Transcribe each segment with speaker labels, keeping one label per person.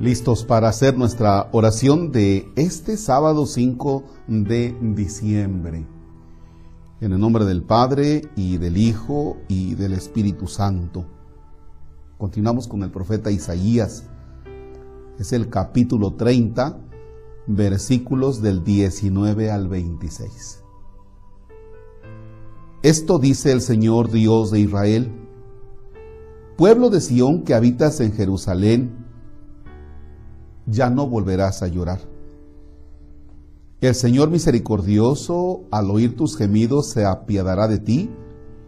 Speaker 1: listos para hacer nuestra oración de este sábado 5 de diciembre. En el nombre del Padre y del Hijo y del Espíritu Santo. Continuamos con el profeta Isaías. Es el capítulo 30, versículos del 19 al 26. Esto dice el Señor Dios de Israel. Pueblo de Sión que habitas en Jerusalén, ya no volverás a llorar. El Señor misericordioso, al oír tus gemidos, se apiadará de ti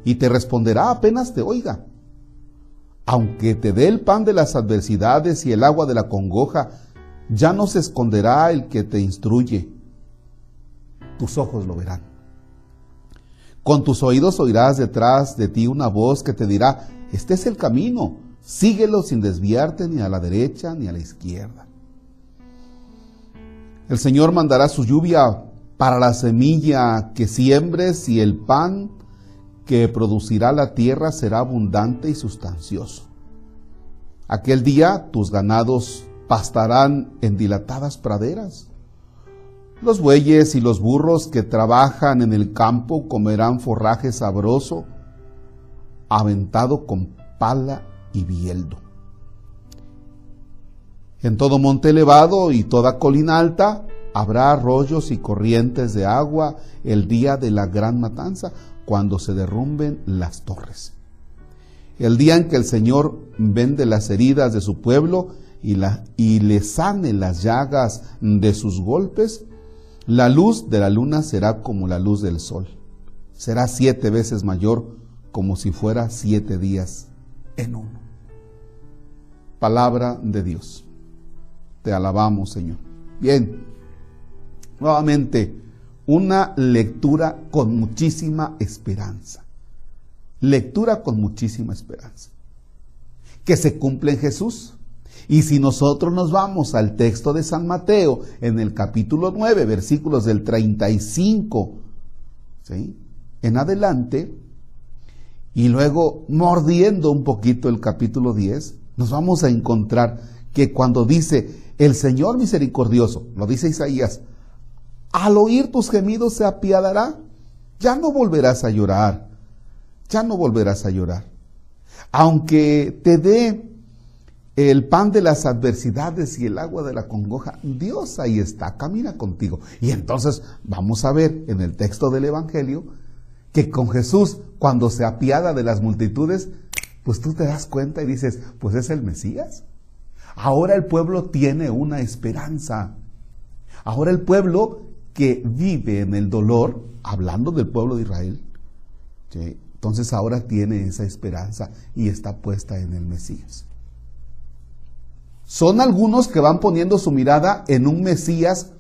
Speaker 1: y te responderá apenas te oiga. Aunque te dé el pan de las adversidades y el agua de la congoja, ya no se esconderá el que te instruye. Tus ojos lo verán. Con tus oídos oirás detrás de ti una voz que te dirá, este es el camino, síguelo sin desviarte ni a la derecha ni a la izquierda. El Señor mandará su lluvia para la semilla que siembres y el pan que producirá la tierra será abundante y sustancioso. Aquel día tus ganados pastarán en dilatadas praderas. Los bueyes y los burros que trabajan en el campo comerán forraje sabroso, aventado con pala y bieldo. En todo monte elevado y toda colina alta habrá arroyos y corrientes de agua el día de la gran matanza, cuando se derrumben las torres. El día en que el Señor vende las heridas de su pueblo y, y le sane las llagas de sus golpes, la luz de la luna será como la luz del sol. Será siete veces mayor como si fuera siete días en uno. Palabra de Dios. Te alabamos, Señor. Bien, nuevamente, una lectura con muchísima esperanza. Lectura con muchísima esperanza. Que se cumple en Jesús. Y si nosotros nos vamos al texto de San Mateo, en el capítulo 9, versículos del 35 ¿sí? en adelante, y luego mordiendo un poquito el capítulo 10, nos vamos a encontrar que cuando dice, el Señor misericordioso, lo dice Isaías, al oír tus gemidos se apiadará. Ya no volverás a llorar. Ya no volverás a llorar. Aunque te dé el pan de las adversidades y el agua de la congoja, Dios ahí está, camina contigo. Y entonces vamos a ver en el texto del Evangelio que con Jesús, cuando se apiada de las multitudes, pues tú te das cuenta y dices, pues es el Mesías. Ahora el pueblo tiene una esperanza. Ahora el pueblo que vive en el dolor, hablando del pueblo de Israel, entonces ahora tiene esa esperanza y está puesta en el Mesías. Son algunos que van poniendo su mirada en un Mesías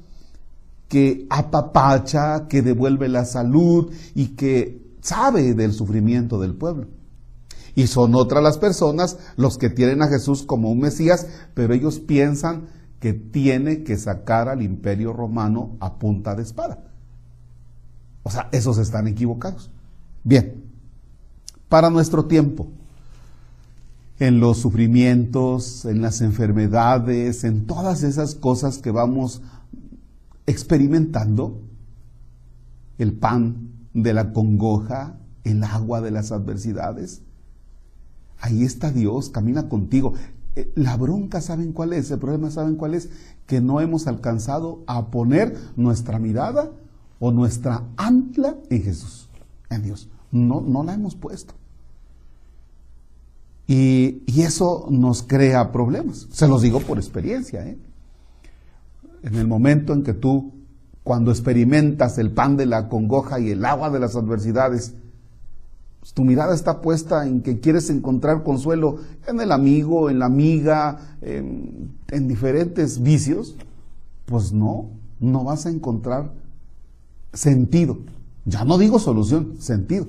Speaker 1: que apapacha, que devuelve la salud y que sabe del sufrimiento del pueblo. Y son otras las personas los que tienen a Jesús como un Mesías, pero ellos piensan que tiene que sacar al imperio romano a punta de espada. O sea, esos están equivocados. Bien, para nuestro tiempo, en los sufrimientos, en las enfermedades, en todas esas cosas que vamos experimentando, el pan de la congoja, el agua de las adversidades, Ahí está Dios, camina contigo. Eh, la bronca, ¿saben cuál es? El problema, ¿saben cuál es? Que no hemos alcanzado a poner nuestra mirada o nuestra ancla en Jesús, en Dios. No, no la hemos puesto. Y, y, eso nos crea problemas. Se los digo por experiencia. ¿eh? En el momento en que tú, cuando experimentas el pan de la congoja y el agua de las adversidades, tu mirada está puesta en que quieres encontrar consuelo en el amigo, en la amiga, en, diferentes vicios, pues no, no vas a encontrar sentido. Ya no digo solución, sentido.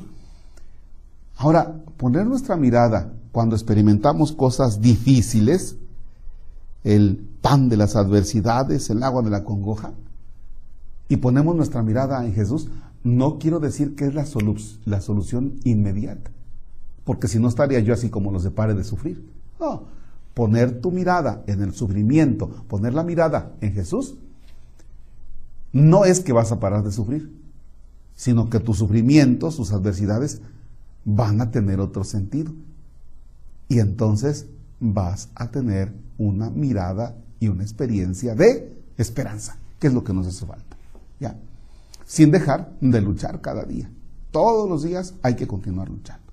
Speaker 1: Ahora, poner nuestra mirada cuando experimentamos cosas difíciles, el pan de las adversidades, el agua de la congoja, y ponemos nuestra mirada en Jesús, no quiero decir que es la, solución inmediata, porque si no estaría yo así como los de pare de sufrir. No, poner tu mirada en el sufrimiento, poner la mirada en Jesús, no es que vas a parar de sufrir, sino que tus sufrimientos, tus adversidades, van a tener otro sentido. Y entonces vas a tener una mirada y una experiencia de esperanza, que es lo que nos hace falta. Sin dejar de luchar cada día. Todos los días hay que continuar luchando.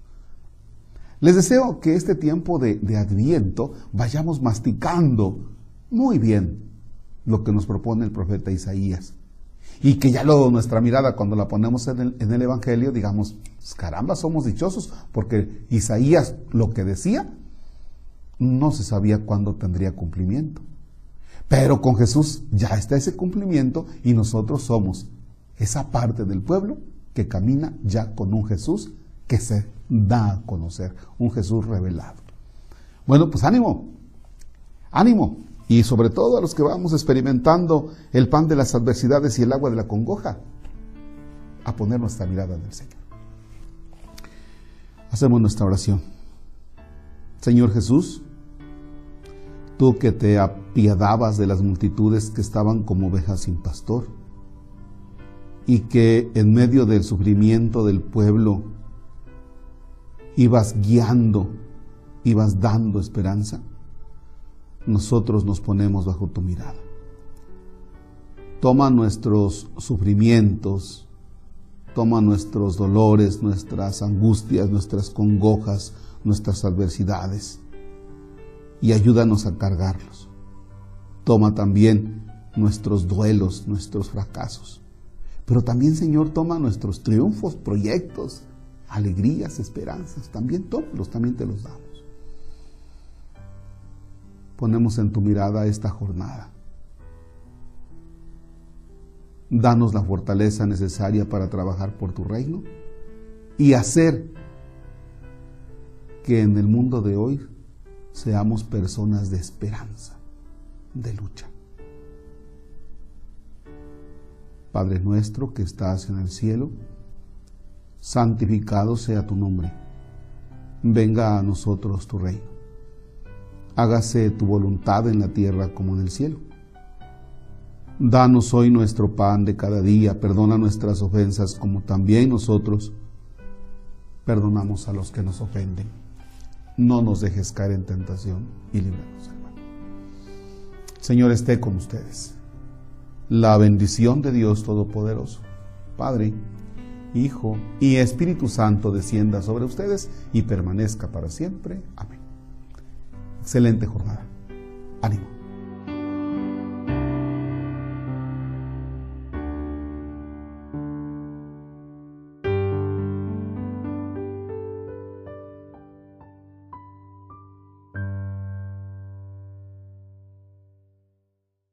Speaker 1: Les deseo que este tiempo de, de adviento vayamos masticando muy bien lo que nos propone el profeta Isaías y que ya luego nuestra mirada cuando la ponemos en el, en el, Evangelio, digamos, pues, caramba, somos dichosos, porque Isaías lo que decía no se sabía cuándo tendría cumplimiento. Pero con Jesús ya está ese cumplimiento y nosotros somos esa parte del pueblo que camina ya con un Jesús que se da a conocer, un Jesús revelado. Bueno, pues ánimo, ánimo, y sobre todo a los que vamos experimentando el pan de las adversidades y el agua de la congoja, a poner nuestra mirada en el Señor. Hacemos nuestra oración. Señor Jesús, tú que te apiadabas de las multitudes que estaban como ovejas sin pastor, y que en medio del sufrimiento del pueblo ibas guiando, ibas dando esperanza nosotros nos ponemos bajo tu mirada. Toma nuestros sufrimientos, toma nuestros dolores, nuestras angustias, nuestras congojas, nuestras adversidades y ayúdanos a cargarlos. Toma también nuestros duelos, nuestros fracasos. Pero también, Señor, toma nuestros triunfos, proyectos, alegrías, esperanzas. También tómalos, también te los damos ponemos en tu mirada esta jornada. Danos la fortaleza necesaria para trabajar por tu reino y hacer que en el mundo de hoy seamos personas de esperanza, de lucha. Padre nuestro que estás en el cielo, santificado sea tu nombre. Venga a nosotros tu reino hágase tu voluntad en la tierra como en el cielo. Danos hoy nuestro pan de cada día, perdona nuestras ofensas como también nosotros perdonamos a los que nos ofenden. No nos dejes caer en tentación y líbranos, hermano. Señor esté con ustedes. La bendición de Dios Todopoderoso, Padre, Hijo y Espíritu Santo descienda sobre ustedes y permanezca para siempre. Amén. Excelente jornada.